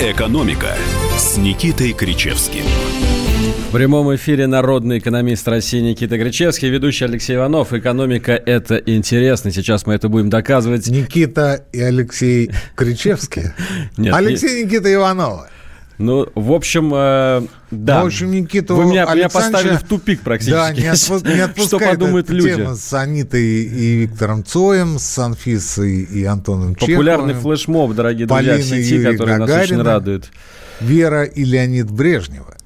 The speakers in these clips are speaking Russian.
«Экономика» с Никитой Кричевским. В прямом эфире народный экономист России Никита Кричевский, ведущий Алексей Иванов. Экономика – это интересно. Сейчас мы это будем доказывать. Никита и Алексей Кричевский? Нет. Алексей Никита Иванова. Ну, в общем, э, да. Ну, в общем, Никиту Вы меня, меня поставили в тупик практически. Да, не, отпуск, не отпускает Что подумают люди? Тема с Анитой и Виктором Цоем, с Анфисой и Антоном Популярный Чеховым, флешмоб, дорогие друзья, в сети, Юрий который Гагарина, нас очень радует. Вера и Леонид Брежнева.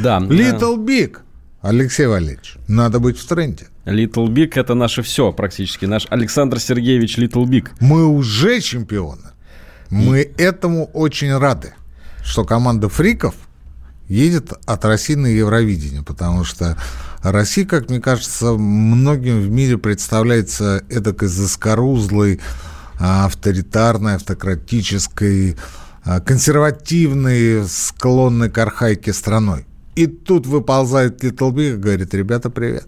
Да. Little Big. Алексей Валерьевич, надо быть в тренде. Little Big – это наше все практически. Наш Александр Сергеевич Little Big. Мы уже чемпионы. Мы и... этому очень рады что команда фриков едет от России на Евровидение, потому что Россия, как мне кажется, многим в мире представляется эдакой заскорузлой, а, авторитарной, автократической, а, консервативной, склонной к архаике страной. И тут выползает Литл Биг и говорит, ребята, привет.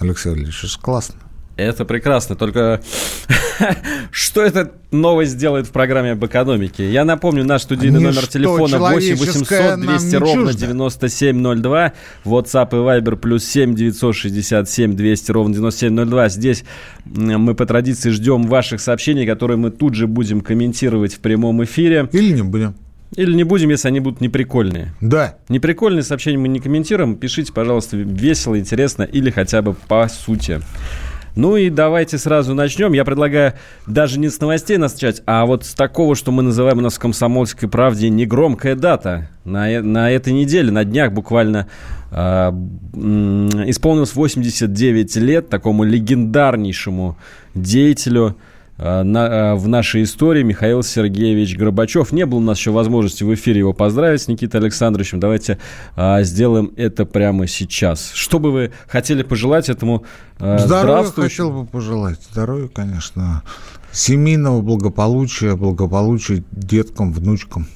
Алексей Валерьевич, это классно. Это прекрасно, только что эта новость делает в программе об экономике? Я напомню, наш студийный Ничто номер телефона 8 800 200 ровно 9702, WhatsApp и Viber плюс 7 967 200 ровно 9702. Здесь мы по традиции ждем ваших сообщений, которые мы тут же будем комментировать в прямом эфире. Или не будем. Или не будем, если они будут неприкольные. Да. Неприкольные сообщения мы не комментируем. Пишите, пожалуйста, весело, интересно или хотя бы по сути. Ну и давайте сразу начнем. Я предлагаю даже не с новостей начать, а вот с такого, что мы называем у нас в «Комсомольской правде» негромкая дата. На, э, на этой неделе, на днях буквально э, исполнилось 89 лет такому легендарнейшему деятелю – на, э, в нашей истории Михаил Сергеевич Горбачев. Не было у нас еще возможности в эфире его поздравить с Никитой Александровичем. Давайте а, сделаем это прямо сейчас. Что бы вы хотели пожелать этому а, Здоровья хотел бы пожелать. Здоровья, конечно. Семейного благополучия, благополучия деткам, внучкам.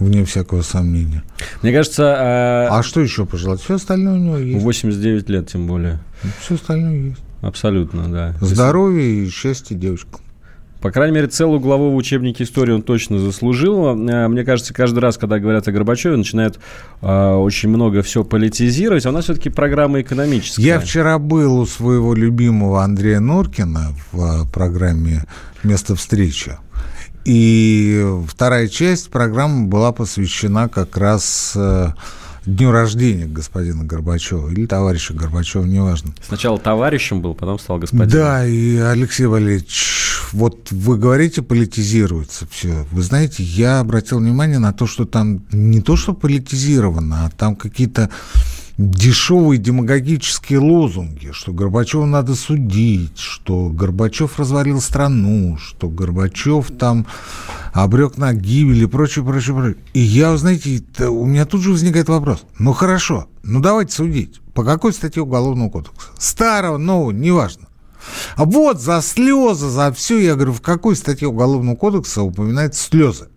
Вне всякого сомнения. Мне кажется... А, а что еще пожелать? Все остальное у него есть. 89 лет, тем более. Все остальное есть. Абсолютно, да. Здоровья и счастья девочкам. По крайней мере, целую главу в учебнике истории он точно заслужил. А, мне кажется, каждый раз, когда говорят о Горбачеве, начинают э, очень много все политизировать. А у нас все-таки программа экономическая. Я вчера был у своего любимого Андрея Норкина в а, программе «Место встречи». И вторая часть программы была посвящена как раз э, дню рождения господина Горбачева или товарища Горбачева, неважно. Сначала товарищем был, потом стал господином. Да, и Алексей Валерьевич, вот вы говорите, политизируется все. Вы знаете, я обратил внимание на то, что там не то, что политизировано, а там какие-то дешевые демагогические лозунги, что Горбачева надо судить, что Горбачев развалил страну, что Горбачев там обрек на гибель и прочее, прочее, прочее. И я, знаете, у меня тут же возникает вопрос. Ну, хорошо, ну давайте судить. По какой статье Уголовного кодекса? Старого, нового, неважно. А вот за слезы, за все, я говорю, в какой статье Уголовного кодекса упоминаются слезы?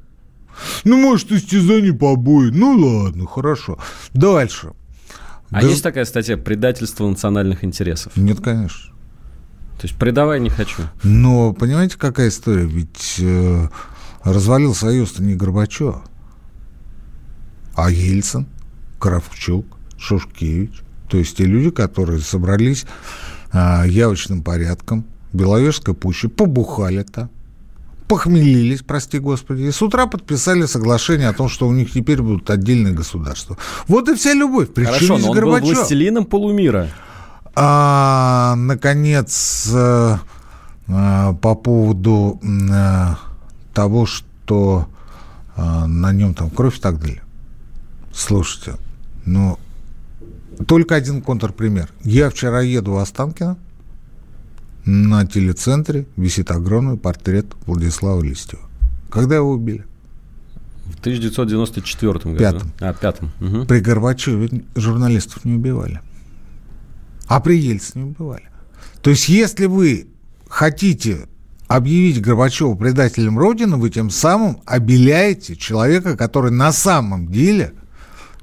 Ну, может, истязание побои. Ну, ладно, хорошо. Дальше. А да... есть такая статья «Предательство национальных интересов»? Нет, конечно. То есть предавай не хочу. Но понимаете, какая история? Ведь э, развалил Союз-то не Горбачев, а Ельцин, Кравчук, Шушкевич. То есть те люди, которые собрались э, явочным порядком, Беловежской пуще, побухали там, похмелились, прости господи, и с утра подписали соглашение о том, что у них теперь будут отдельные государства. Вот и вся любовь. Хорошо, но он Горбачев. был властелином полумира. А, наконец, а, а, по поводу а, того, что а, на нем там кровь и так далее. Слушайте, ну, только один контрпример. Я вчера еду в Останкино, на телецентре висит огромный портрет Владислава Листьева. Когда его убили? В 1994 году. Пятом. А, пятом. Угу. При Горбачеве журналистов не убивали. А при Ельцине убивали. То есть, если вы хотите объявить Горбачева предателем Родины, вы тем самым обеляете человека, который на самом деле –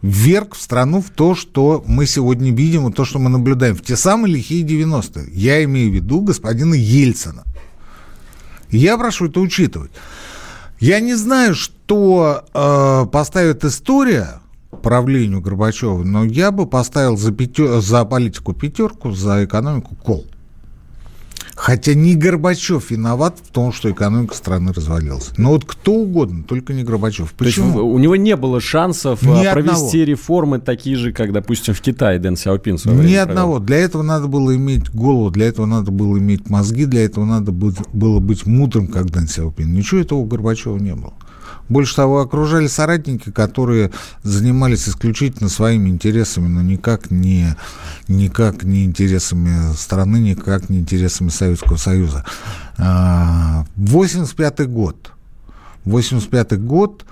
вверг в страну в то, что мы сегодня видим, то, что мы наблюдаем в те самые лихие 90-е. Я имею в виду господина Ельцина. Я прошу это учитывать. Я не знаю, что э, поставит история правлению Горбачева, но я бы поставил за, пятер, за политику пятерку, за экономику кол. Хотя не Горбачев виноват в том, что экономика страны развалилась. Но вот кто угодно, только не Горбачев. Почему? То есть у него не было шансов Ни провести одного. реформы такие же, как, допустим, в Китае Дэн Сяопин. Ни одного. Для этого надо было иметь голову, для этого надо было иметь мозги, для этого надо было быть мудрым, как Дэн Сяопин. Ничего этого у Горбачева не было. Больше того, окружали соратники, которые занимались исключительно своими интересами, но никак не, никак не интересами страны, никак не интересами Советского Союза. 85 а, год. 85 год.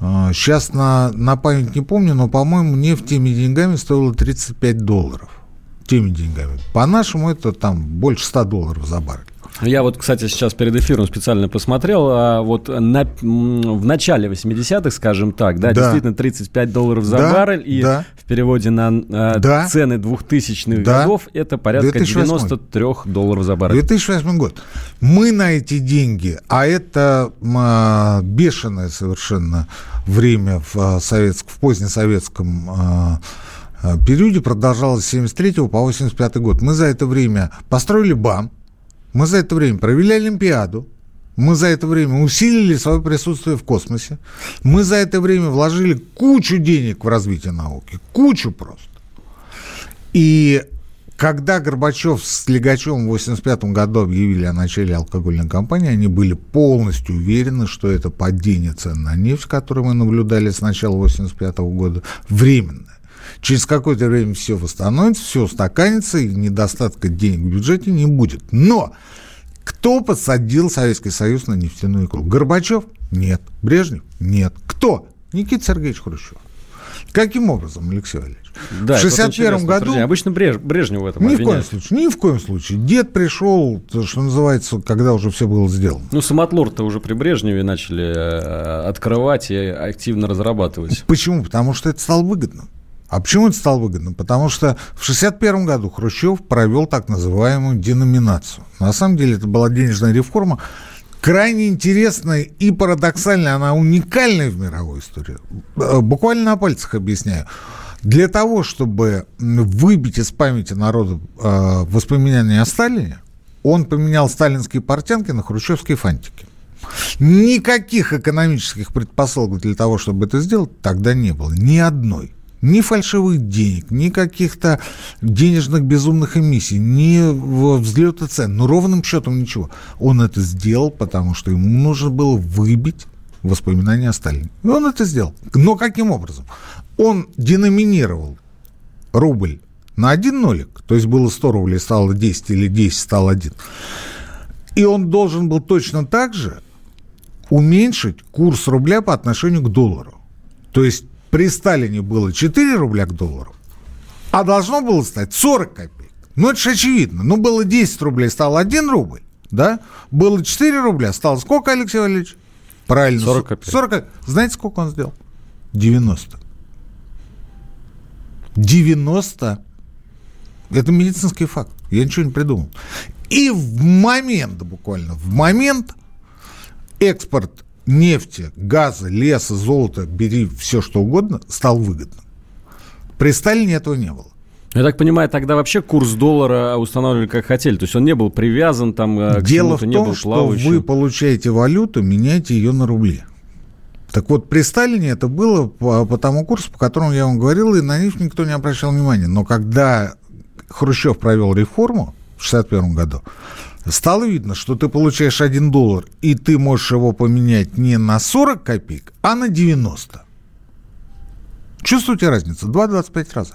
Сейчас а, на, на память не помню, но, по-моему, нефть теми деньгами стоила 35 долларов. Теми деньгами. По-нашему это там больше 100 долларов за баррель. Я вот, кстати, сейчас перед эфиром специально посмотрел, а вот на, в начале 80-х, скажем так, да, да, действительно 35 долларов за да, баррель, и да. в переводе на э, да. цены 2000-х да. годов это порядка 2008. 93 долларов за баррель. 2008 год. Мы на эти деньги, а это э, бешеное совершенно время в, советск, в позднесоветском э, периоде, продолжалось с 73 по 85 год. Мы за это время построили БАМ, мы за это время провели Олимпиаду. Мы за это время усилили свое присутствие в космосе. Мы за это время вложили кучу денег в развитие науки. Кучу просто. И когда Горбачев с Легачевым в 1985 году объявили о начале алкогольной кампании, они были полностью уверены, что это падение цен на нефть, которое мы наблюдали с начала 1985 года, временно. Через какое-то время все восстановится, все устаканится, и недостатка денег в бюджете не будет. Но кто посадил Советский Союз на нефтяную икру? Горбачев? Нет. Брежнев? Нет. Кто? Никита Сергеевич Хрущев. Каким образом, Алексей Валерьевич? Да, в 61 году... Обычно Бреж, Брежнев в этом Ни обвиняют. в коем случае. Ни в коем случае. Дед пришел, что называется, когда уже все было сделано. Ну, самотлор-то уже при Брежневе начали э, открывать и активно разрабатывать. Почему? Потому что это стало выгодно. А почему это стало выгодно? Потому что в 1961 году Хрущев провел так называемую деноминацию. На самом деле это была денежная реформа, крайне интересная и парадоксальная, она уникальная в мировой истории. Э, буквально на пальцах объясняю. Для того, чтобы выбить из памяти народа э, воспоминания о Сталине, он поменял сталинские портянки на хрущевские фантики. Никаких экономических предпосылок для того, чтобы это сделать, тогда не было. Ни одной ни фальшивых денег, ни каких-то денежных безумных эмиссий, ни взлета цен, ну, ровным счетом ничего. Он это сделал, потому что ему нужно было выбить воспоминания о Сталине. И он это сделал. Но каким образом? Он деноминировал рубль на один нолик, то есть было 100 рублей, стало 10, или 10 стало 1. И он должен был точно так же уменьшить курс рубля по отношению к доллару. То есть при Сталине было 4 рубля к доллару, а должно было стать 40 копеек. Ну, это же очевидно. Ну, было 10 рублей, стало 1 рубль, да? Было 4 рубля, стало сколько, Алексей Валерьевич? Правильно. 40 копеек. 40 копеек. Знаете, сколько он сделал? 90. 90. Это медицинский факт. Я ничего не придумал. И в момент, буквально, в момент экспорт нефти, газа, леса, золота, бери все что угодно, стал выгодным. При Сталине этого не было. Я так понимаю, тогда вообще курс доллара устанавливали как хотели. То есть он не был привязан там э, к Дело в том, не был что вы получаете валюту, меняете ее на рубли. Так вот, при Сталине это было по, по тому курсу, по которому я вам говорил, и на них никто не обращал внимания. Но когда Хрущев провел реформу в 1961 году, стало видно, что ты получаешь 1 доллар, и ты можешь его поменять не на 40 копеек, а на 90. Чувствуете разницу? 2,25 раза.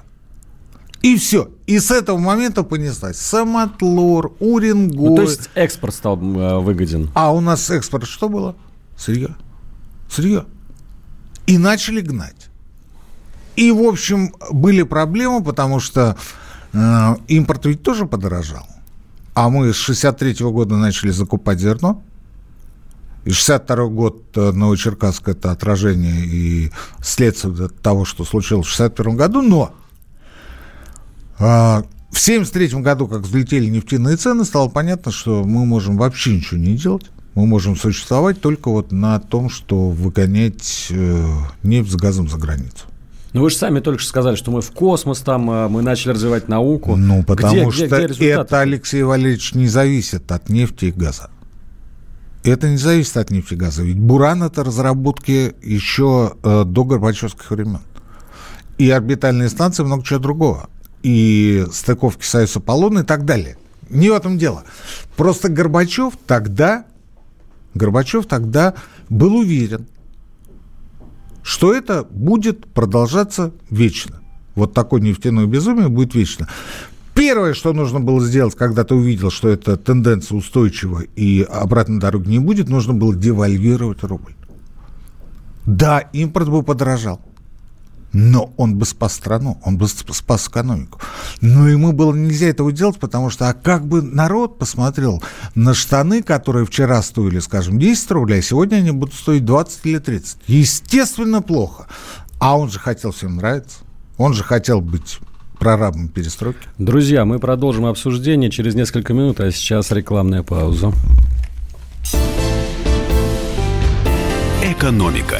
И все. И с этого момента понеслась Самотлор, Уренгой. Ну, то есть экспорт стал э, выгоден. А у нас экспорт что было? Сырье. Сырье. И начали гнать. И, в общем, были проблемы, потому что э, импорт ведь тоже подорожал. А мы с 63 -го года начали закупать зерно. И 62 год э, Новочеркасск – это отражение и следствие того, что случилось в 61 году. Но а, в 73 году, как взлетели нефтяные цены, стало понятно, что мы можем вообще ничего не делать. Мы можем существовать только вот на том, что выгонять э, нефть с газом за границу. Ну вы же сами только что сказали, что мы в космос там, э, мы начали развивать науку. Ну, потому где, что где, где это, Алексей Валерьевич, не зависит от нефти и газа. Это не зависит от нефти и газа. Ведь Буран – это разработки еще э, до Горбачевских времен. И орбитальные станции, много чего другого. И стыковки Союз Аполлон и так далее. Не в этом дело. Просто Горбачев тогда, Горбачев тогда был уверен, что это будет продолжаться вечно. Вот такое нефтяное безумие будет вечно. Первое, что нужно было сделать, когда ты увидел, что эта тенденция устойчива и обратной дороги не будет, нужно было девальвировать рубль. Да, импорт бы подорожал. Но он бы спас страну, он бы спас экономику. Но ему было нельзя этого делать, потому что, а как бы народ посмотрел на штаны, которые вчера стоили, скажем, 10 рублей, а сегодня они будут стоить 20 или 30. Естественно, плохо. А он же хотел всем нравиться. Он же хотел быть прорабом перестройки. Друзья, мы продолжим обсуждение через несколько минут, а сейчас рекламная пауза. Экономика.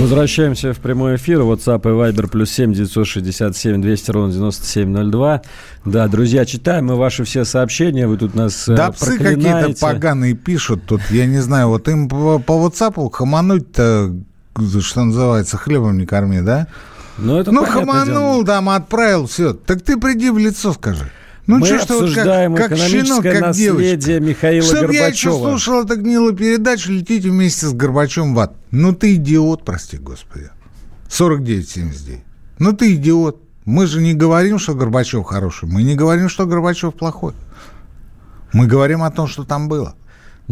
Возвращаемся в прямой эфир. WhatsApp и Viber плюс 7 967 200 ровно 9702. Да, друзья, читаем мы ваши все сообщения. Вы тут нас э, Да псы какие-то поганые пишут тут. Я не знаю, вот им по, по WhatsApp хамануть-то, что называется, хлебом не корми, да? Ну, это ну хаманул дело. там, отправил, все. Так ты приди в лицо скажи. Ну, Мы что, обсуждаем как, как щенок, как наследие девочка. Михаила Чтоб Горбачева. я еще слушал эту гнилую передачу, летите вместе с Горбачевым в ад. Ну, ты идиот, прости господи. 49-79. Ну, ты идиот. Мы же не говорим, что Горбачев хороший. Мы не говорим, что Горбачев плохой. Мы говорим о том, что там было.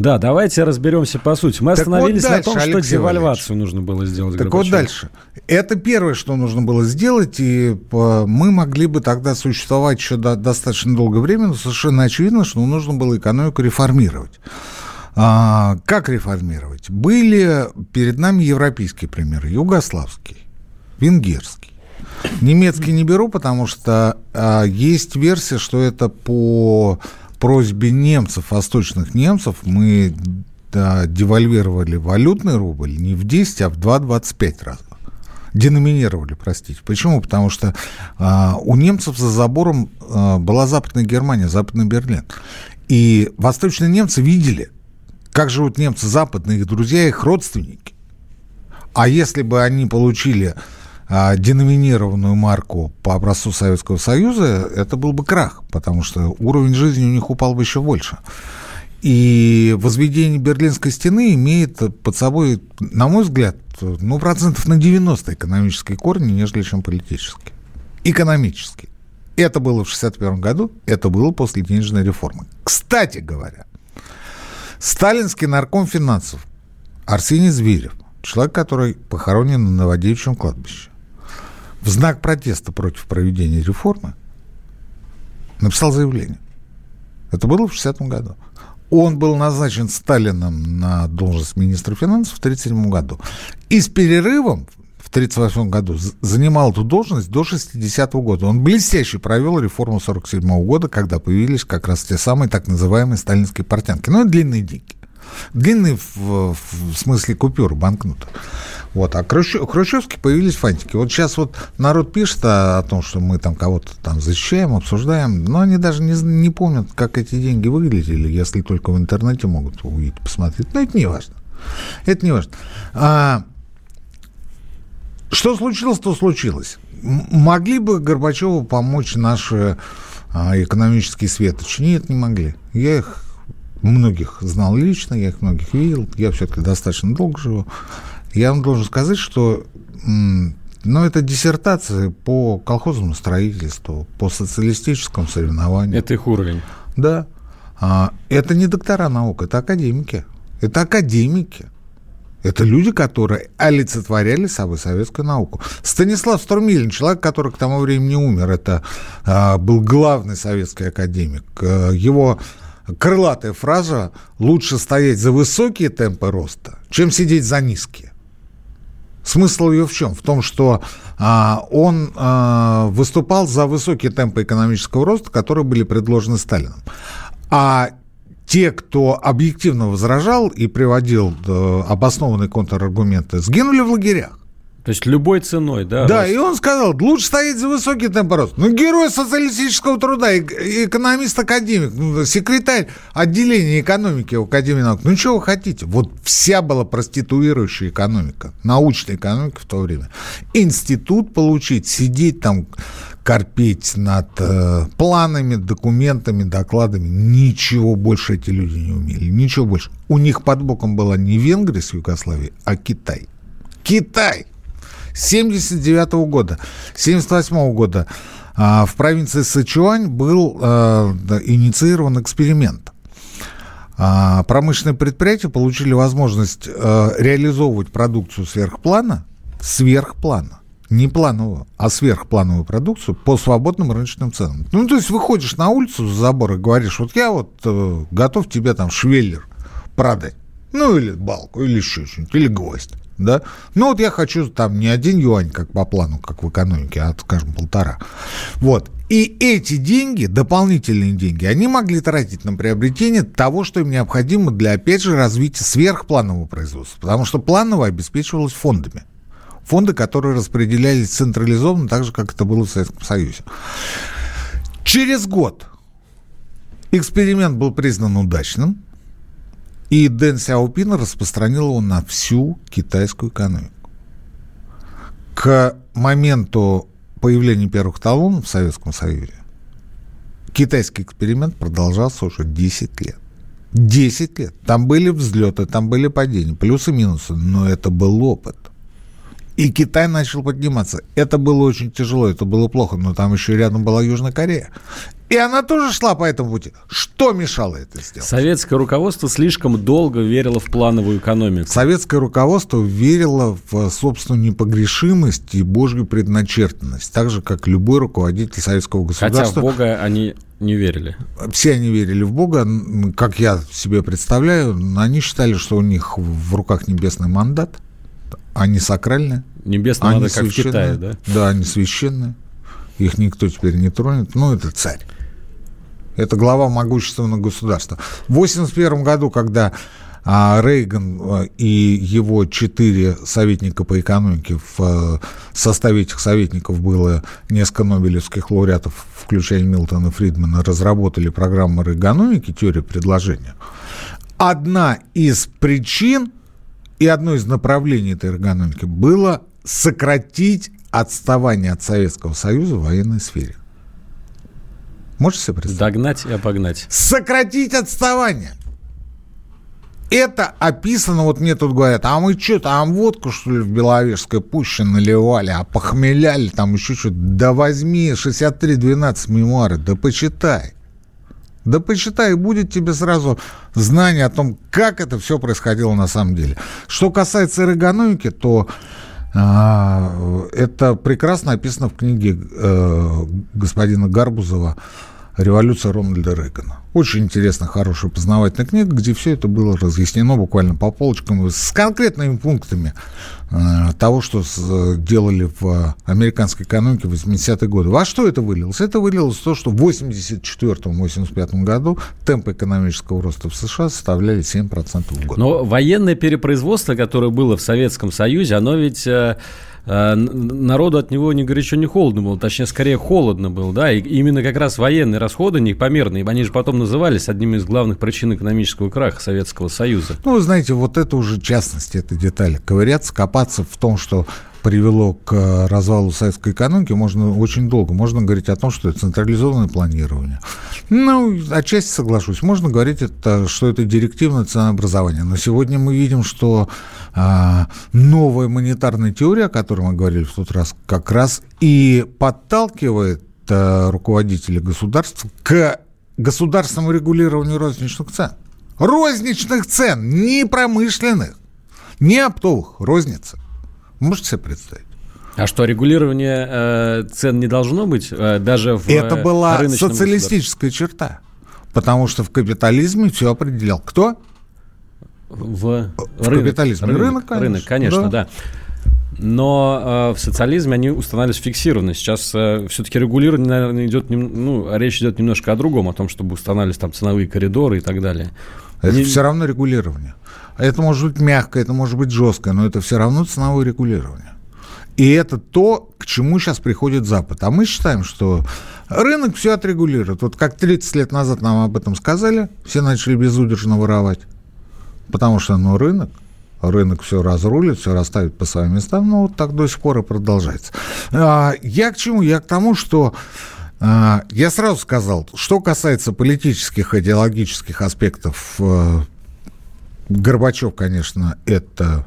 Да, давайте разберемся по сути. Мы так остановились вот дальше, на том, Алексей что девальвацию Валерьевич. нужно было сделать. Так Горбачеву. вот дальше. Это первое, что нужно было сделать, и мы могли бы тогда существовать еще до, достаточно долгое время, но совершенно очевидно, что нужно было экономику реформировать. А, как реформировать? Были перед нами европейские примеры, югославский, венгерский. Немецкий не беру, потому что а, есть версия, что это по просьбе немцев, восточных немцев, мы да, девальвировали валютный рубль не в 10, а в 2,25 раза. Деноминировали, простите. Почему? Потому что а, у немцев за забором а, была Западная Германия, Западный Берлин. И восточные немцы видели, как живут немцы западные, их друзья, их родственники. А если бы они получили а, деноминированную марку по образцу Советского Союза, это был бы крах, потому что уровень жизни у них упал бы еще больше. И возведение Берлинской стены имеет под собой, на мой взгляд, ну, процентов на 90 экономические корни, нежели чем политические. Экономические. Это было в 1961 году, это было после денежной реформы. Кстати говоря, сталинский нарком финансов Арсений Зверев, человек, который похоронен на Новодевичьем кладбище, в знак протеста против проведения реформы написал заявление. Это было в 60 году. Он был назначен Сталином на должность министра финансов в 1937 году. И с перерывом в 1938 году занимал эту должность до 60 -го года. Он блестяще провел реформу 1947 года, когда появились как раз те самые так называемые сталинские портянки. Ну, и длинные деньги. Длинные в, в смысле купюр, банкноты. Вот. А Хрущев, Хрущевские появились фантики. Вот сейчас вот народ пишет о, о том, что мы там кого-то там защищаем, обсуждаем, но они даже не, не помнят, как эти деньги выглядели, если только в интернете могут увидеть, посмотреть. Но это не важно. Это не важно. А, что случилось, то случилось. могли бы Горбачеву помочь наши а, экономические светочи? Нет, не могли. Я их многих знал лично, я их многих видел, я все-таки достаточно долго живу. Я вам должен сказать, что ну, это диссертации по колхозному строительству, по социалистическому соревнованию. Это их уровень. Да. А, это не доктора наук, это академики. Это академики. Это люди, которые олицетворяли собой советскую науку. Станислав Стурмилин, человек, который к тому времени умер, это а, был главный советский академик. А, его крылатая фраза «лучше стоять за высокие темпы роста, чем сидеть за низкие». Смысл ее в чем? В том, что а, он а, выступал за высокие темпы экономического роста, которые были предложены Сталином. А те, кто объективно возражал и приводил э, обоснованные контраргументы, сгинули в лагерях. То есть любой ценой, да? Да, рост. и он сказал, лучше стоять за высокий темп роста. Ну, герой социалистического труда, экономист-академик, ну, секретарь отделения экономики в Академии наук. Ну, чего вы хотите? Вот вся была проституирующая экономика, научная экономика в то время. Институт получить, сидеть там, корпеть над э, планами, документами, докладами. Ничего больше эти люди не умели, ничего больше. У них под боком была не Венгрия с Югославией, а Китай. Китай! 79 -го года, 78 -го года а, в провинции Сычуань был а, инициирован эксперимент. А, промышленные предприятия получили возможность реализовывать продукцию сверхплана, сверхплана, не плановую, а сверхплановую продукцию по свободным рыночным ценам. Ну, то есть выходишь на улицу за забор и говоришь, вот я вот э, готов тебе там швеллер продать. Ну, или балку, или еще что-нибудь, или гвоздь да? Ну, вот я хочу там не один юань, как по плану, как в экономике, а, скажем, полтора. Вот. И эти деньги, дополнительные деньги, они могли тратить на приобретение того, что им необходимо для, опять же, развития сверхпланового производства. Потому что плановое обеспечивалось фондами. Фонды, которые распределялись централизованно, так же, как это было в Советском Союзе. Через год эксперимент был признан удачным. И Дэн Сяопин распространил его на всю китайскую экономику. К моменту появления первых талонов в Советском Союзе китайский эксперимент продолжался уже 10 лет. 10 лет. Там были взлеты, там были падения, плюсы и минусы, но это был опыт. И Китай начал подниматься. Это было очень тяжело, это было плохо, но там еще рядом была Южная Корея. И она тоже шла по этому пути. Что мешало это сделать? Советское руководство слишком долго верило в плановую экономику. Советское руководство верило в собственную непогрешимость и божью предначертанность, так же, как любой руководитель советского государства. Хотя в Бога они не верили. Все они верили в Бога, как я себе представляю. Они считали, что у них в руках небесный мандат, они сакральные. Небесный мандат, как в Китае, да? Да, они священные. Их никто теперь не тронет. Ну, это царь. Это глава могущественного государства. В 1981 году, когда а Рейган а, и его четыре советника по экономике, в а, составе этих советников было несколько нобелевских лауреатов, включая Милтона Фридмана, разработали программу эргономики, теорию предложения. Одна из причин и одно из направлений этой эргономики было сократить отставание от Советского Союза в военной сфере. Можете себе представить? Догнать и обогнать. Сократить отставание. Это описано, вот мне тут говорят, а мы что, там водку, что ли, в Беловежской пуще наливали, а похмеляли там еще что-то. Да возьми 63-12 мемуары, да почитай. Да почитай, и будет тебе сразу знание о том, как это все происходило на самом деле. Что касается эргономики, то это прекрасно описано в книге э, господина Гарбузова «Революция Рональда Рейгана». Очень интересная, хорошая, познавательная книга, где все это было разъяснено буквально по полочкам с конкретными пунктами того, что с, делали в американской экономике в 80-е годы. Во что это вылилось? Это вылилось в то, что в 84-85 году темпы экономического роста в США составляли 7% в год. Но военное перепроизводство, которое было в Советском Союзе, оно ведь... Э народу от него ни горячо, ни холодно было, точнее, скорее холодно было, да, и именно как раз военные расходы непомерные, они же потом назывались одними из главных причин экономического краха Советского Союза. Ну, вы знаете, вот это уже частности, это детали. Ковыряться, копаться в том, что привело к развалу советской экономики, можно очень долго. Можно говорить о том, что это централизованное планирование. Ну, отчасти соглашусь. Можно говорить, это, что это директивное ценообразование. Но сегодня мы видим, что а, новая монетарная теория, о которой мы говорили в тот раз, как раз и подталкивает а, руководителей государств к государственному регулированию розничных цен. Розничных цен, не промышленных, не оптовых, розницы. Можете себе представить? А что, регулирование э, цен не должно быть э, даже в Это была рыночном социалистическая черта. Потому что в капитализме все определял. Кто? В, В капитализме. Рынок, Рынок, конечно. рынок, конечно, Да. да. Но э, в социализме они устанавливались фиксированно. Сейчас э, все-таки регулирование, наверное, идет, ну, речь идет немножко о другом, о том, чтобы устанавливались там ценовые коридоры и так далее. Это Не- все равно регулирование. Это может быть мягкое, это может быть жесткое, но это все равно ценовое регулирование. И это то, к чему сейчас приходит Запад. А мы считаем, что рынок все отрегулирует. Вот как 30 лет назад нам об этом сказали, все начали безудержно воровать. Потому что, ну, рынок, рынок все разрулит, все расставит по своим местам, ну, вот так до сих пор и продолжается. А, Я к чему? Я к тому, что я сразу сказал, что касается политических, идеологических аспектов, э, Горбачев, конечно, это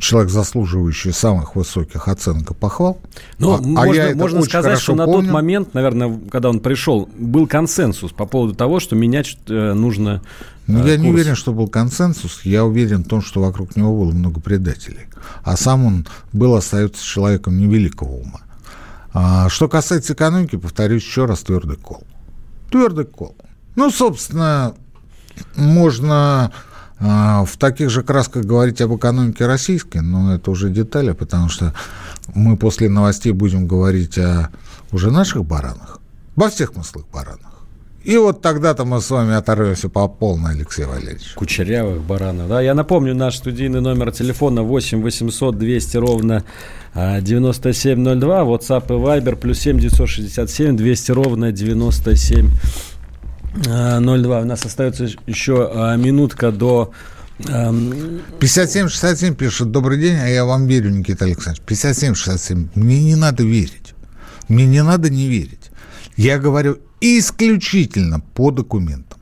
человек, заслуживающий самых высоких оценок и похвал. Ну, А- а можно, я это можно сказать, что на помню. тот момент, наверное, когда он пришел, был консенсус по поводу того, что менять э, нужно. Ну, э, я не курс. уверен, что был консенсус. Я уверен в том, что вокруг него было много предателей. А сам он был, остается человеком невеликого ума. А, что касается экономики, повторюсь еще раз, твердый кол. Твердый кол. Ну, собственно, можно а, в таких же красках говорить об экономике российской, но это уже детали, потому что мы после новостей будем говорить о уже наших баранах, во всех смыслах баранах. И вот тогда-то мы с вами оторвемся по полной, Алексей Валерьевич. Кучерявых баранов. Да, я напомню, наш студийный номер телефона 8 800 200 ровно а, 9702, WhatsApp и Viber, плюс 7 967 200 ровно 97 а, 02. У нас остается еще а, минутка до... ам, 5767 пишет, добрый день, а я вам верю, Никита Александрович. 5767, мне не надо верить. Мне не надо не верить. Я говорю исключительно по документам.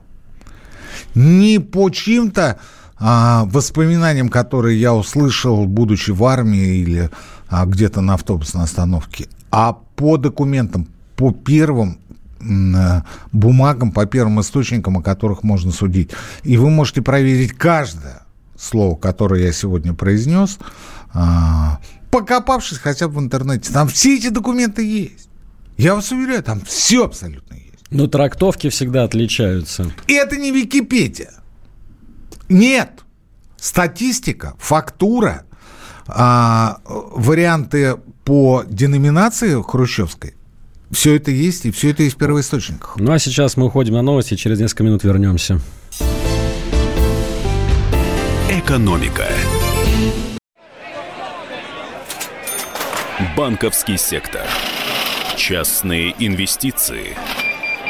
Не по чьим-то а, воспоминаниям, которые я услышал, будучи в армии или а, где-то на автобусной остановке, а по документам, по первым э, бумагам, по первым источникам, о которых можно судить. И вы можете проверить каждое слово, которое я сегодня произнес, а, покопавшись хотя бы в интернете. Там все эти документы есть. Я вас уверяю, там все абсолютно. Ну, трактовки всегда отличаются. И это не Википедия. Нет. Статистика, фактура, а, варианты по деноминации хрущевской, все это есть, и все это есть в первоисточниках. Ну, а сейчас мы уходим на новости, через несколько минут вернемся. Экономика. Банковский сектор. Частные инвестиции.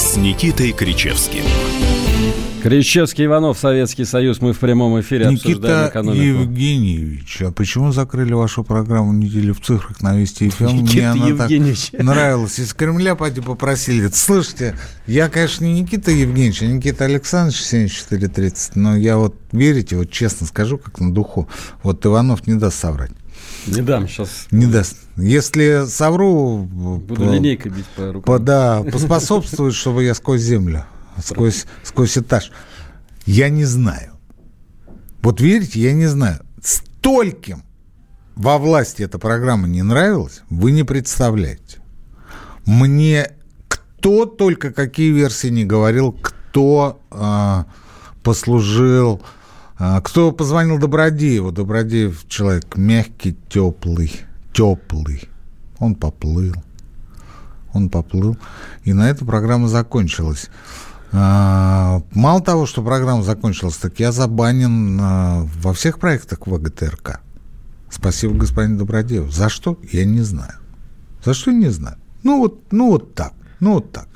с Никитой Кричевским. Кричевский Иванов, Советский Союз. Мы в прямом эфире обсуждаем Никита экономику. Евгеньевич, а почему закрыли вашу программу «Неделю в цифрах» на Вести ФМ? Мне Никита она Евгеньевич. так нравилась. Из Кремля пойти попросили. Слушайте, я, конечно, не Никита Евгеньевич, а Никита Александрович 7430, но я вот, верите, вот честно скажу, как на духу, вот Иванов не даст соврать. Не дам, сейчас Не даст. Если совру... буду по- линейкой бить по по- рукам. да, поспособствует, чтобы я сквозь землю, сквозь, сквозь этаж. Я не знаю. Вот верите, я не знаю. Стольким во власти эта программа не нравилась, вы не представляете. Мне кто только какие версии не говорил, кто а, послужил, кто позвонил Добродееву. Добродеев человек мягкий, теплый, теплый. Он поплыл. он поплыл, и на этом программа закончилась. А, мало того, что программа закончилась, так я забанен а, во всех проектах ВГТРК. Спасибо, господин Добродеев. За что? Я не знаю. За что не знаю. Ну вот, ну вот так. Ну вот так.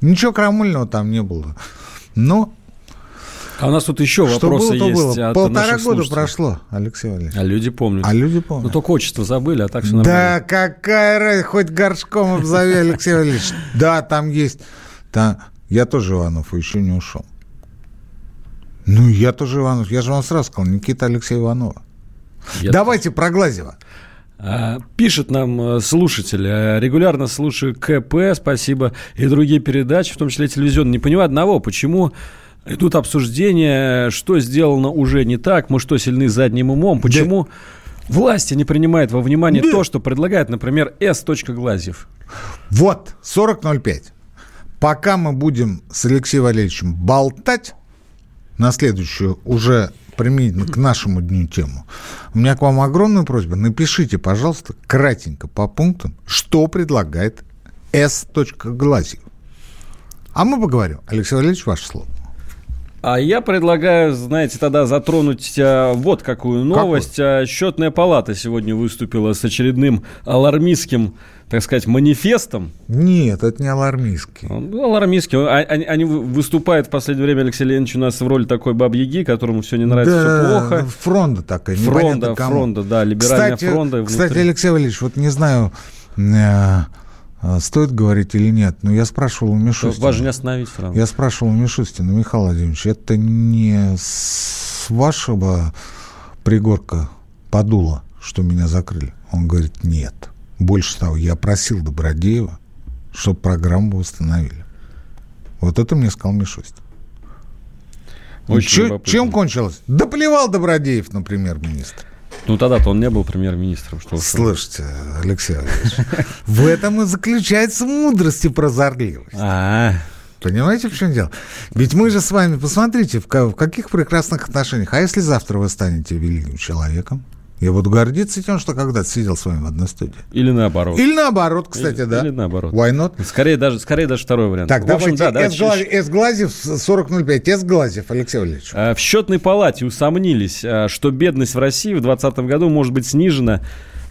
Ничего крамольного там не было. Но А у нас тут еще что вопросы было, то есть было. от Полтора года слушателей. прошло, Алексей Валерьевич. А люди помнят. А люди Ну, помнят. только отчество забыли, а так все Да нормально. какая разница, хоть горшком обзови, Алексей Валерьевич. Да, там есть. Там... Я тоже Иванов, еще не ушел. Ну, я тоже Иванов. Я же вам сразу сказал, Никита Алексей Иванова. Я- Давайте про Глазева. Пишет нам э, слушатель, э, регулярно слушаю КП, спасибо, и другие передачи, в том числе телевизионные. Не понимаю одного, почему идут обсуждения, что сделано уже не так, мы что, сильны задним умом, почему власти не принимают во внимание Да. то, что предлагает, например, С. Глазьев. Вот, 40.05. Пока мы будем с Алексеем Валерьевичем болтать на следующую уже применительно к нашему дню тему, у меня к вам огромная просьба. Напишите, пожалуйста, кратенько по пунктам, что предлагает С. Глазьев. А мы поговорим. Алексей Валерьевич, ваше слово. А я предлагаю, знаете, тогда затронуть а, вот какую новость. А, Счетная палата сегодня выступила с очередным алармистским, так сказать, манифестом. Нет, это не алармистский. Ну, алармистский. А- Они, они вы- выступают в последнее время, Алексей Леонидович, у нас в роли такой бабьяги, которому все не нравится, все плохо. фронта такая. Непонятно кому. фронта, да, либеральная кстати. Кстати, внутри. Алексей Валерьевич, вот не знаю, э, стоит говорить или нет, но я спрашивал у Мишустина. Вас же не остановить, Франк. Я спрашивал у Мишустина, Михаил Владимирович, это не с вашего пригорка подуло, что меня закрыли? Он говорит, нет. Больше того, я просил Добродеева, чтобы программу восстановили. Вот это мне сказал Мишустин. Очень любопытно. чем кончилось? Да плевал Добродеев на премьер-министра. Ну, тогда-то он не был премьер-министром. Что. Слушайте, Алексей Валерьевич, в этом и заключается мудрость и прозорливость. А, Понимаете, в чем дело? Ведь мы же с вами, посмотрите, в каких прекрасных отношениях. А если завтра вы станете великим человеком? Я буду гордиться тем, что когда-то сидел с вами в одной студии. или наоборот. Или наоборот, кстати, Или- да. или наоборот. Why not? Скорее даже, скорее даже второй вариант. Так, В общем, давайте, да, давайте С-Глазев, С-Глазев, 4005, С-Глазев, Алексей Валерьевич. А, В счетной палате усомнились, а, что бедность в России в 2020 году может быть снижена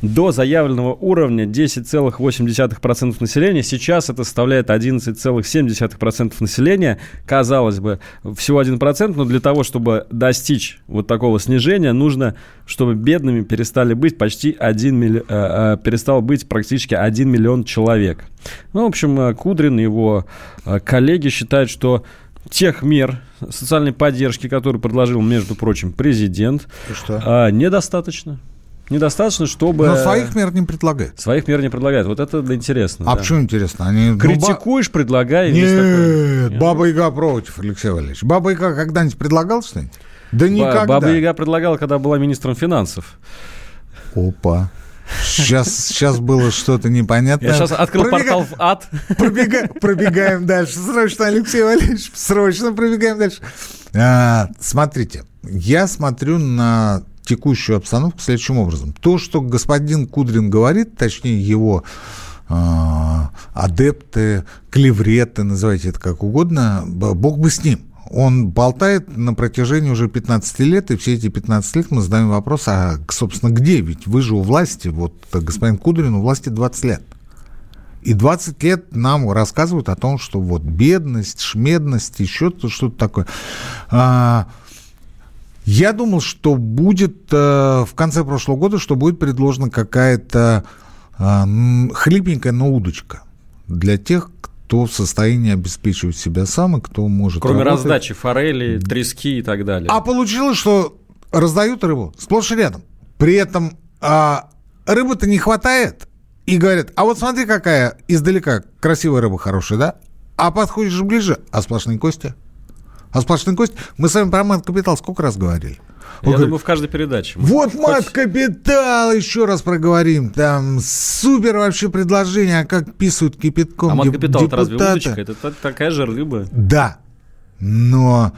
до заявленного уровня 10,8% населения. Сейчас это составляет 11,7% населения. Казалось бы, всего 1%, но для того, чтобы достичь вот такого снижения, нужно, чтобы бедными перестали быть почти 1 милли- э, э, перестал быть практически 1 миллион человек. Ну, в общем, э, Кудрин и его коллеги считают, что тех мер социальной поддержки, которые предложил, между прочим, президент, что? недостаточно. Недостаточно, чтобы... Но своих мер не предлагает. Своих мер не предлагает. Вот это интересно. А да. почему интересно? Они, Критикуешь, предлагай. есть такое. Нет, Баба Яга против, Алексей Валерьевич. Баба Яга когда-нибудь предлагал что-нибудь? Да никогда. Баба Яга предлагала, когда была министром финансов. Опа. Сейчас, сейчас было что-то непонятное. Я сейчас открыл Пробега- портал в ад. Пробега- Пробегаем дальше. Срочно, Алексей Валерьевич, срочно пробегаем дальше. А, смотрите, я смотрю на текущую обстановку следующим образом. То, что господин Кудрин говорит, точнее его а, адепты, клевреты, называйте это как угодно, бог бы с ним. Он болтает на протяжении уже 15 лет, и все эти 15 лет мы задаем вопрос, а, собственно, где? Ведь вы же у власти, вот господин Кудрин у власти 20 лет. И 20 лет нам рассказывают о том, что вот бедность, шмедность, еще то- что-то такое. Я думал, что будет э, в конце прошлого года, что будет предложена какая-то м, хлипенькая, но удочка для тех, кто в состоянии обеспечивать себя сам и кто может Кроме работать. раздачи форели, трески и так далее. А получилось, что раздают рыбу сплошь и рядом. При этом а, рыбы-то не хватает. И говорят, а вот смотри, какая издалека красивая рыба хорошая, да? А подходишь ближе, а сплошные кости. А сплошные кости. Мы с вами про мат-капитал сколько раз говорили? Он Я говорит, думаю, в каждой передаче. вот Хоть- мат-капитал, еще раз проговорим. Там супер вообще предложение, а как писают кипятком А мат-капитал это разве удочка? Это та- такая же рыба. Да, но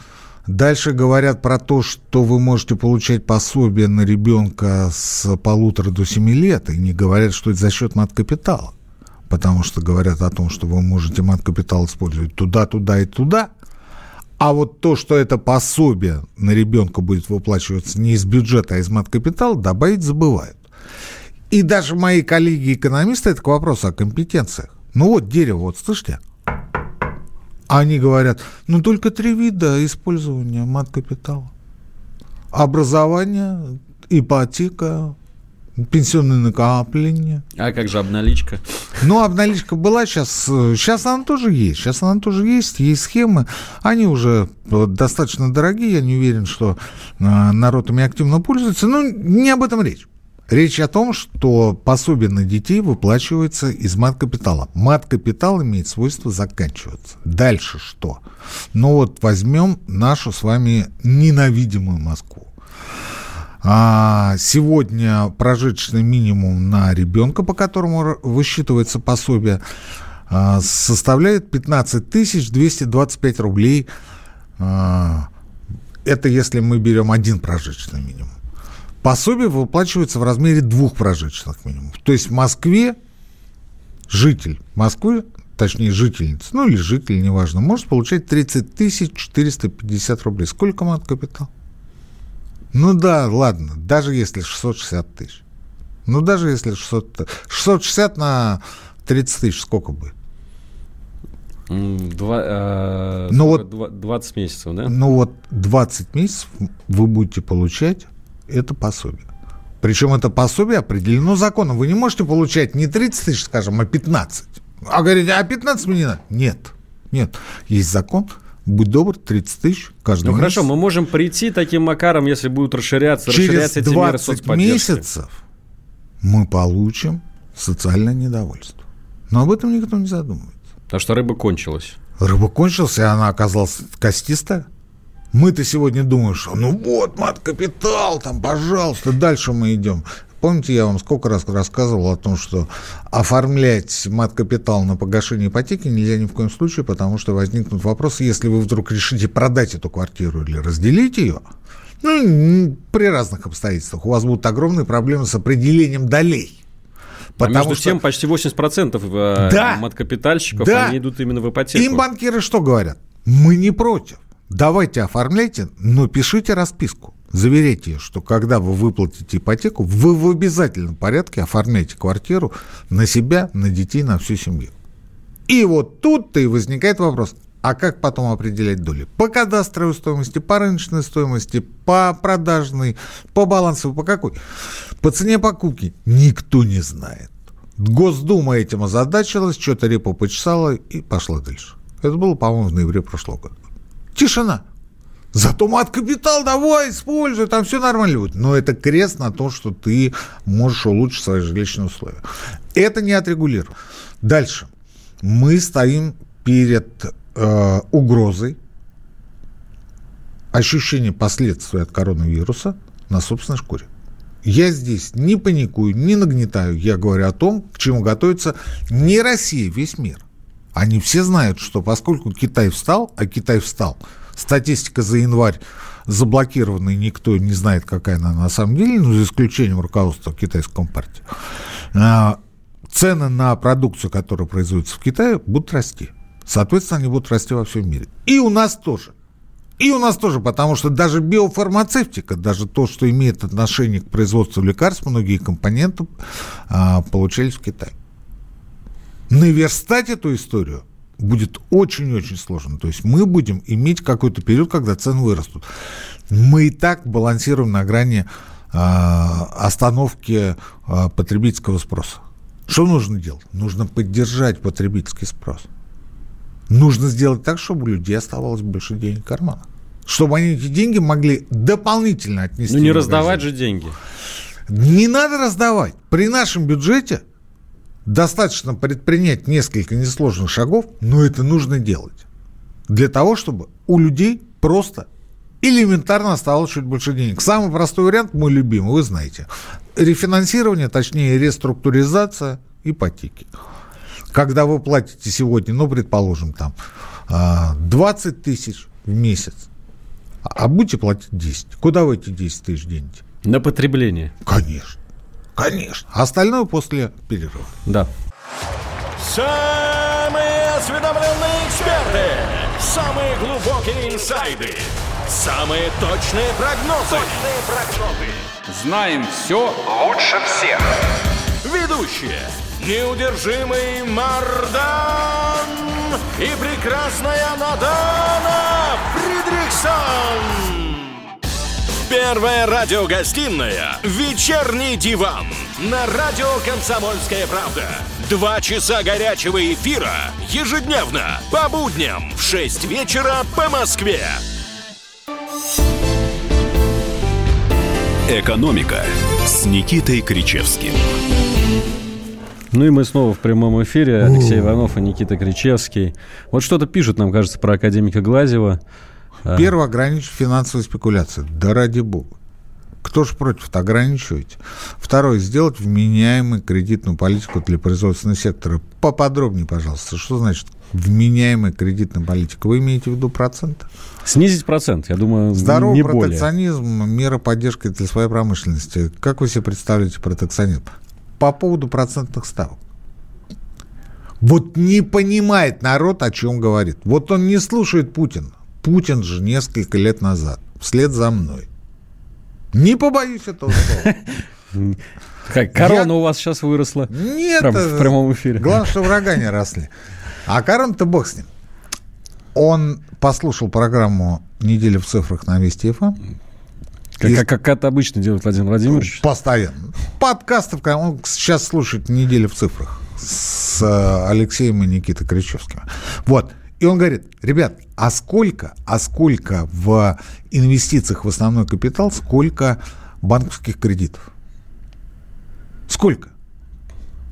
дальше говорят про то, что вы можете получать пособие на ребенка с полутора до семи лет, и не говорят, что это за счет мат-капитала. потому что говорят о том, что вы можете мат-капитал использовать туда, туда и туда. А вот то, что это пособие на ребенка будет выплачиваться не из бюджета, а из мат-капитала, добавить забывают. И даже мои коллеги-экономисты, это к вопросу о компетенциях. Ну вот дерево, вот слышите? Они говорят, ну только три вида использования мат-капитала. Образование, ипотека, пенсионные накопления. А как же обналичка? Ну, обналичка была сейчас, сейчас она тоже есть, сейчас она тоже есть, есть схемы, они уже достаточно дорогие, я не уверен, что э, народ ими активно пользуется, но не об этом речь. Речь о том, что пособие на детей выплачивается из мат-капитала. Мат-капитал имеет свойство заканчиваться. Дальше что? Ну вот возьмем нашу с вами ненавидимую Москву. А сегодня прожиточный минимум на ребенка, по которому высчитывается пособие, а, составляет 15 225 рублей. А, это если мы берем один прожиточный минимум. Пособие выплачивается в размере двух прожиточных минимумов. То есть в Москве житель Москвы, точнее жительница, ну или житель, неважно, может получать 30 450 рублей. Сколько мат капитал? Ну да, ладно, даже если 660 тысяч. Ну даже если 600, 660 на 30 тысяч сколько будет? Два, э, ну вот, 20 месяцев, да? Ну вот 20 месяцев вы будете получать это пособие. Причем это пособие определено законом. Вы не можете получать не 30 тысяч, скажем, а 15. А говорите, а 15 мне не надо? Нет. Нет. Есть закон, будь добр, 30 тысяч каждый ну, месяц. хорошо, мы можем прийти таким макаром, если будут расширяться, Через расширяться эти 20 меры месяцев мы получим социальное недовольство. Но об этом никто не задумывается. Потому что рыба кончилась. Рыба кончилась, и она оказалась костистая. Мы-то сегодня думаем, что ну вот, мат-капитал, там, пожалуйста, дальше мы идем. Помните, я вам сколько раз рассказывал о том, что оформлять мат-капитал на погашение ипотеки нельзя ни в коем случае, потому что возникнут вопросы, если вы вдруг решите продать эту квартиру или разделить ее, ну, при разных обстоятельствах, у вас будут огромные проблемы с определением долей. Потому а между что... тем, почти 80% э, да, маткапитальщиков, да. они идут именно в ипотеку. Им банкиры что говорят? Мы не против. Давайте оформляйте, но пишите расписку. Заверяйте, что когда вы выплатите ипотеку, вы в обязательном порядке оформляете квартиру на себя, на детей, на всю семью. И вот тут-то и возникает вопрос, а как потом определять доли? По кадастровой стоимости, по рыночной стоимости, по продажной, по балансу, по какой? По цене покупки никто не знает. Госдума этим озадачилась, что-то репу почесала и пошла дальше. Это было, по-моему, в ноябре прошлого года. Тишина. Зато мат-капитал давай, используй, там все нормально будет. Но это крест на то, что ты можешь улучшить свои жилищные условия. Это не отрегулировано. Дальше. Мы стоим перед э, угрозой ощущения последствий от коронавируса на собственной шкуре. Я здесь не паникую, не нагнетаю. Я говорю о том, к чему готовится не Россия, весь мир. Они все знают, что поскольку Китай встал, а Китай встал, статистика за январь заблокирована, и никто не знает, какая она на самом деле, ну, за исключением руководства китайской компартии, а, цены на продукцию, которая производится в Китае, будут расти. Соответственно, они будут расти во всем мире. И у нас тоже. И у нас тоже, потому что даже биофармацевтика, даже то, что имеет отношение к производству лекарств, многие компоненты а, получались в Китае наверстать эту историю будет очень-очень сложно. То есть мы будем иметь какой-то период, когда цены вырастут. Мы и так балансируем на грани э, остановки э, потребительского спроса. Что нужно делать? Нужно поддержать потребительский спрос. Нужно сделать так, чтобы у людей оставалось больше денег в карманах. Чтобы они эти деньги могли дополнительно отнести. Ну не раздавать же деньги. Не надо раздавать. При нашем бюджете достаточно предпринять несколько несложных шагов, но это нужно делать. Для того, чтобы у людей просто элементарно оставалось чуть больше денег. Самый простой вариант, мой любимый, вы знаете. Рефинансирование, точнее реструктуризация ипотеки. Когда вы платите сегодня, ну, предположим, там 20 а, тысяч в месяц, а будете платить 10. Куда вы эти 10 тысяч денете? На потребление. Конечно. Конечно. Остальное после перерыва. Да. Самые осведомленные эксперты. Самые глубокие инсайды. Самые точные прогнозы. Точные прогнозы. Знаем все лучше всех. Ведущие. Неудержимый Мардан и прекрасная Надана Фридрихсон. Первая радиогостинная «Вечерний диван» на радио «Комсомольская правда». Два часа горячего эфира ежедневно по будням в 6 вечера по Москве. «Экономика» с Никитой Кричевским. Ну и мы снова в прямом эфире. Алексей Иванов и Никита Кричевский. Вот что-то пишут, нам кажется, про академика Глазева. Первое, ограничить финансовые спекуляции. Да ради бога. Кто же против-то? Ограничивайте. Второе, сделать вменяемую кредитную политику для производственного сектора. Поподробнее, пожалуйста. Что значит вменяемая кредитная политика? Вы имеете в виду процент? Снизить процент, я думаю, Здоровый не протекционизм, более. мера поддержки для своей промышленности. Как вы себе представляете протекционизм? По поводу процентных ставок. Вот не понимает народ, о чем говорит. Вот он не слушает Путина. Путин же несколько лет назад, вслед за мной. Не побоюсь этого слова. Как, корона у вас сейчас выросла? Нет. Прям в прямом эфире. Главное, что врага не росли. А корона-то бог с ним. Он послушал программу «Неделя в цифрах» на Вести ФМ. Как, как, как это обычно делает Владимир Владимирович? Постоянно. Подкастов, он сейчас слушает «Неделю в цифрах» с э, Алексеем и Никитой Кричевским. Вот. И он говорит, ребят, а сколько, а сколько в инвестициях в основной капитал, сколько банковских кредитов? Сколько?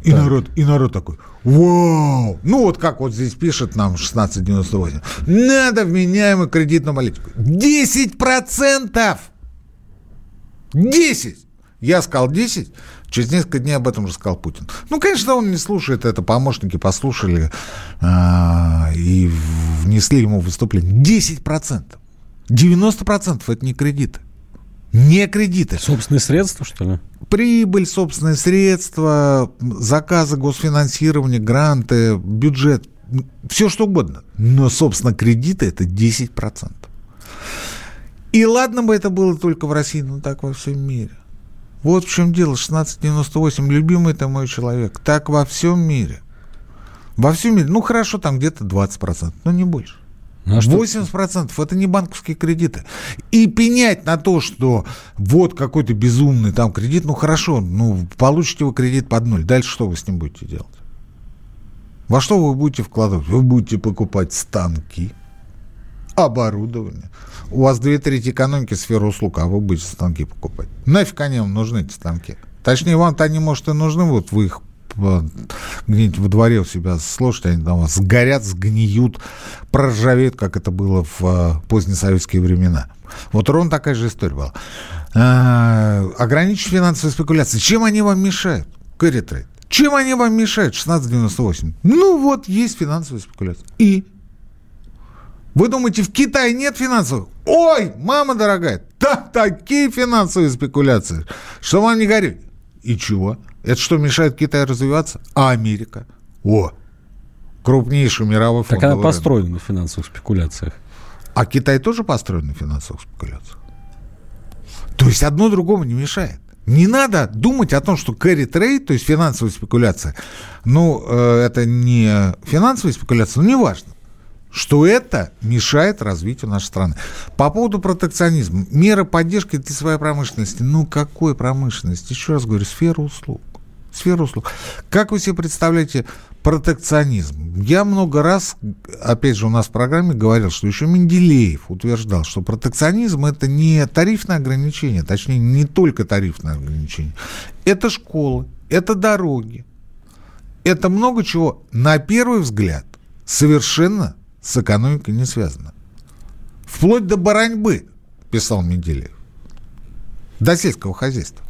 И Так. народ, и народ такой, вау! Ну, вот как вот здесь пишет нам 1698. Надо вменяемую кредитную политику. 10 процентов! 10! Я сказал 10, через несколько дней об этом же сказал Путин. Ну, конечно, он не слушает это, помощники послушали а, и внесли ему выступление. 10 процентов! 90 процентов это не кредиты. Не кредиты. Собственные средства, что ли? Прибыль, собственные средства, заказы госфинансирования, гранты, бюджет, все что угодно. Но, собственно, кредиты это 10%. И ладно бы это было только в России, но так во всем мире. Вот в чем дело. 1698. Любимый ты мой человек. Так во всем мире. Во всем мире. Ну, хорошо, там где-то 20%, но не больше. Ну, а что- 80% это не банковские кредиты. И пенять на то, что вот какой-то безумный там кредит, ну хорошо, ну получите вы кредит под ноль. Дальше что вы с ним будете делать? Во что вы будете вкладывать? Вы будете покупать станки, оборудование. У вас две трети экономики сфера услуг, а вы будете станки покупать. Нафиг они вам нужны, эти станки? Точнее, вам-то они, может, и нужны, вот вы их э, где-нибудь во дворе у себя сложите, они там сгорят, сгниют, проржавеют, как это было в э, позднесоветские времена. Вот ровно такая же история была. А, Ограничить финансовые спекуляции. Чем они вам мешают? Кэрри. Чем они вам мешают? 1698. Ну вот, есть финансовые спекуляции. И? Вы думаете, в Китае нет финансовых? Ой, мама дорогая, там такие финансовые спекуляции, что вам не горит. И чего? Это что, мешает Китаю развиваться? А Америка? О, крупнейший мировой фонд. Так она построена на финансовых спекуляциях. А Китай тоже построен на финансовых спекуляциях. То есть одно другому не мешает. Не надо думать о том, что carry trade, то есть финансовая спекуляция, ну, э, это не финансовая спекуляция, но неважно, что это мешает развитию нашей страны. По поводу протекционизма. Меры поддержки для своей промышленности. Ну, какой промышленности? Еще раз говорю, сфера услуг. Сфера услуг. Как вы себе представляете протекционизм? Я много раз, опять же, у нас в программе говорил, что еще Менделеев утверждал, что протекционизм это не тарифное ограничение, точнее, не только тарифное ограничение. Это школы, это дороги, это много чего, на первый взгляд, совершенно с экономикой не связано. Вплоть до бараньбы, писал Менделеев. До сельского хозяйства.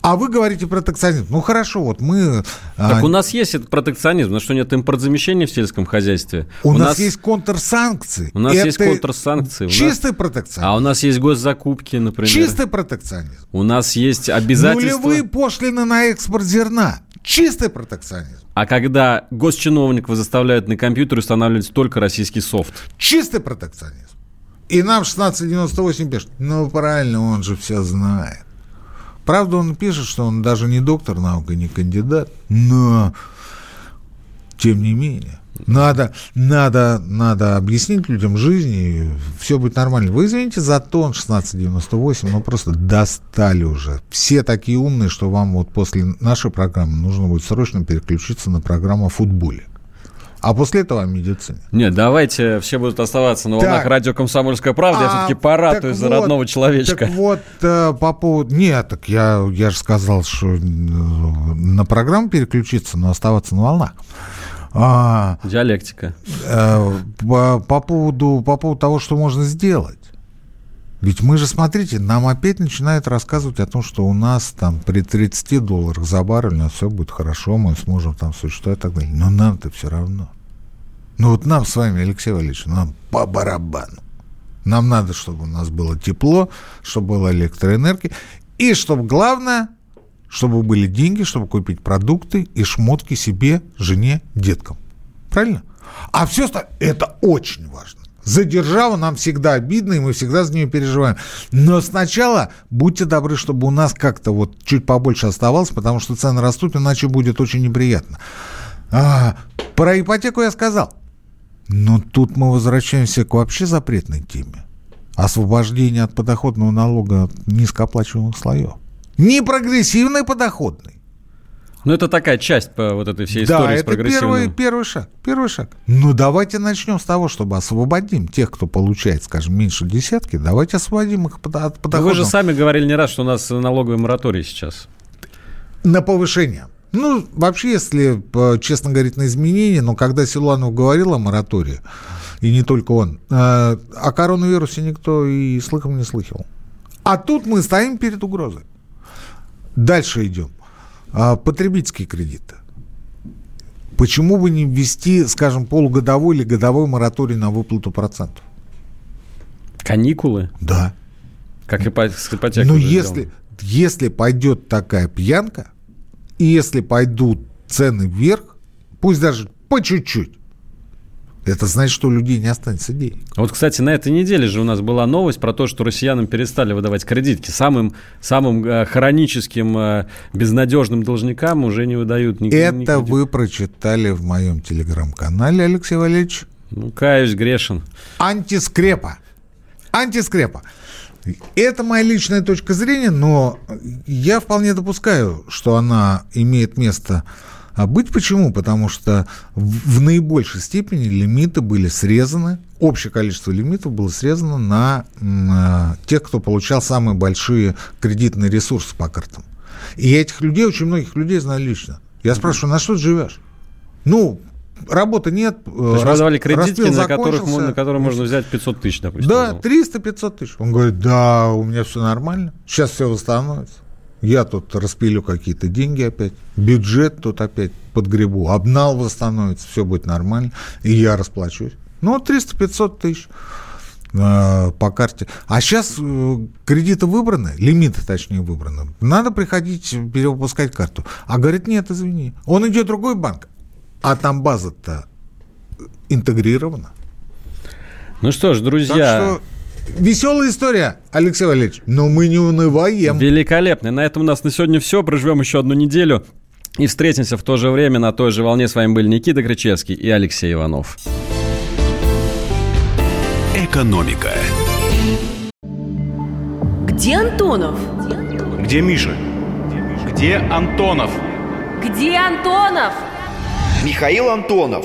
А вы говорите протекционизм. Ну хорошо, вот мы... Так а, у нас есть этот протекционизм, но что нет импортзамещения в сельском хозяйстве. у нас, есть контрсанкции. У нас Это есть контрсанкции. у нас- Чистый протекционизм. А у нас есть госзакупки, например. Чистый протекционизм. У нас есть обязательства. Нулевые пошлины на экспорт зерна. Чистый протекционизм. А когда госчиновников заставляют на компьютере устанавливать только российский софт? Чистый протекционизм. И нам 1698 пишет, ну правильно, он же все знает. Правда, он пишет, что он даже не доктор наук и не кандидат, но тем не менее. Надо, надо, надо объяснить людям жизнь, и все будет нормально. Вы извините за тон 1698, но просто достали уже. Все такие умные, что вам вот после нашей программы нужно будет срочно переключиться на программу о футболе. А после этого о медицине. Нет, давайте все будут оставаться на волнах Так. радио «Комсомольская правда». я А, все-таки поратую так за вот, родного человечка. Так вот, э, по поводу... Нет, так я, я же сказал, что э, на программу переключиться, но оставаться на волнах. А, Диалектика. э, по, по поводу, по поводу того, что можно сделать. Ведь мы же, смотрите, нам опять начинают рассказывать о том, что у нас там при 30 долларах за баррель у нас все будет хорошо, мы сможем там существовать и так далее. Но нам-то все равно. Ну вот нам с вами, Алексей Валерьевич, нам по барабану. Нам надо, чтобы у нас было тепло, чтобы была электроэнергия. И чтобы главное, чтобы были деньги, чтобы купить продукты и шмотки себе, жене, деткам. Правильно? А все остальное, это очень важно. За державу нам всегда обидно, и мы всегда за нее переживаем. Но сначала будьте добры, чтобы у нас как-то вот чуть побольше оставалось, потому что цены растут, иначе будет очень неприятно. А, про ипотеку я сказал. Но тут мы возвращаемся к вообще запретной теме. Освобождение от подоходного налога низкооплачиваемых слоев. Не прогрессивный подоходный. Ну, это такая часть по вот этой всей истории Да, с это первый, прогрессивным. первый шаг. Первый шаг. Ну, давайте начнем с того, чтобы освободим тех, кто получает, скажем, меньше десятки. Давайте освободим их под- от подоходного. Вы же сами говорили не раз, что у нас налоговый мораторий сейчас. На повышение. Ну, вообще, если э, честно говорить, на изменения, но когда Силуанов говорил о моратории, и не только он, э, о коронавирусе никто и слыхом не слыхивал. А тут мы стоим перед угрозой. Дальше идем. А, Потребительские кредиты. Почему бы не ввести, скажем, полугодовой или годовой мораторий на выплату процентов? Каникулы, Да. как и ипотекой. Ну, если, если пойдет такая пьянка, и если пойдут цены вверх, пусть даже по чуть-чуть, это значит, что у людей не останется денег. Вот, кстати, на этой неделе же у нас была новость про то, что россиянам перестали выдавать кредитки. Самым, самым э, хроническим, э, безнадежным должникам уже не выдают ни, ни это кредит. вы прочитали в моем телеграм-канале, Алексей Валерьевич. Ну, каюсь, грешен. Антискрепа. Антискрепа. Это моя личная точка зрения, но я вполне допускаю, что она имеет место а быть. Почему? Потому что в наибольшей степени лимиты были срезаны, общее количество лимитов было срезано на м, а, тех, кто получал самые большие кредитные ресурсы по картам. И я этих людей, очень многих людей знаю лично. Я спрашиваю, на что ты живешь? Ну, работы нет. То есть рас- выдавали кредитки, на которых, на которые можно взять 500 тысяч, допустим. Да, Ну. 300-500 тысяч. Он говорит, да, у меня все нормально. Сейчас все восстановится. Я тут распилю какие-то деньги опять. Бюджет тут опять подгребу. Обнал восстановится, все будет нормально. И я расплачусь. Ну, 300-500 тысяч э, по карте. А сейчас кредиты выбраны, лимиты точнее выбраны. Надо приходить перевыпускать карту. А говорит, нет, извини. Он идет в другой банк. А там база-то интегрирована. Ну что ж, Так друзья, что веселая история, Алексей Валерьевич. Но мы не унываем. великолепно. На этом у нас на сегодня все. Проживем еще одну неделю. И встретимся в то же время на той же волне. С вами были Никита Кричевский и Алексей Иванов. «Экономика». Где Антонов? Где Миша? Где Антонов? Где Антонов? Михаил Антонов.